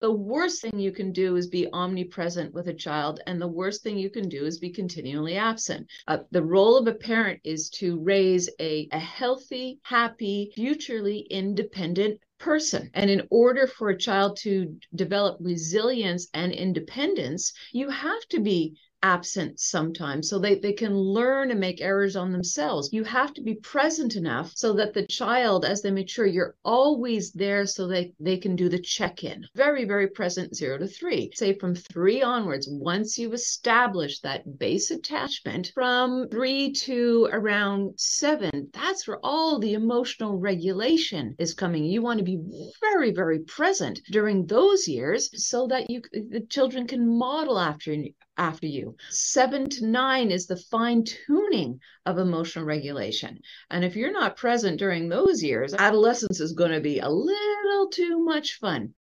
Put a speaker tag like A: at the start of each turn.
A: The worst thing you can do is be omnipresent with a child, and the worst thing you can do is be continually absent. Uh, the role of a parent is to raise a, a healthy, happy, futurely independent person. And in order for a child to develop resilience and independence, you have to be absent sometimes so they, they can learn and make errors on themselves. You have to be present enough so that the child, as they mature, you're always there so they, they can do the check in. Very, very present, zero to three. Say from three onwards, once you establish that base attachment from three to around seven, that's where all the emotional regulation is coming. You want to be very, very present during those years so that you the children can model after after you. Seven to nine is the fine tuning of emotional regulation. And if you're not present during those years, adolescence is going to be a little too much fun.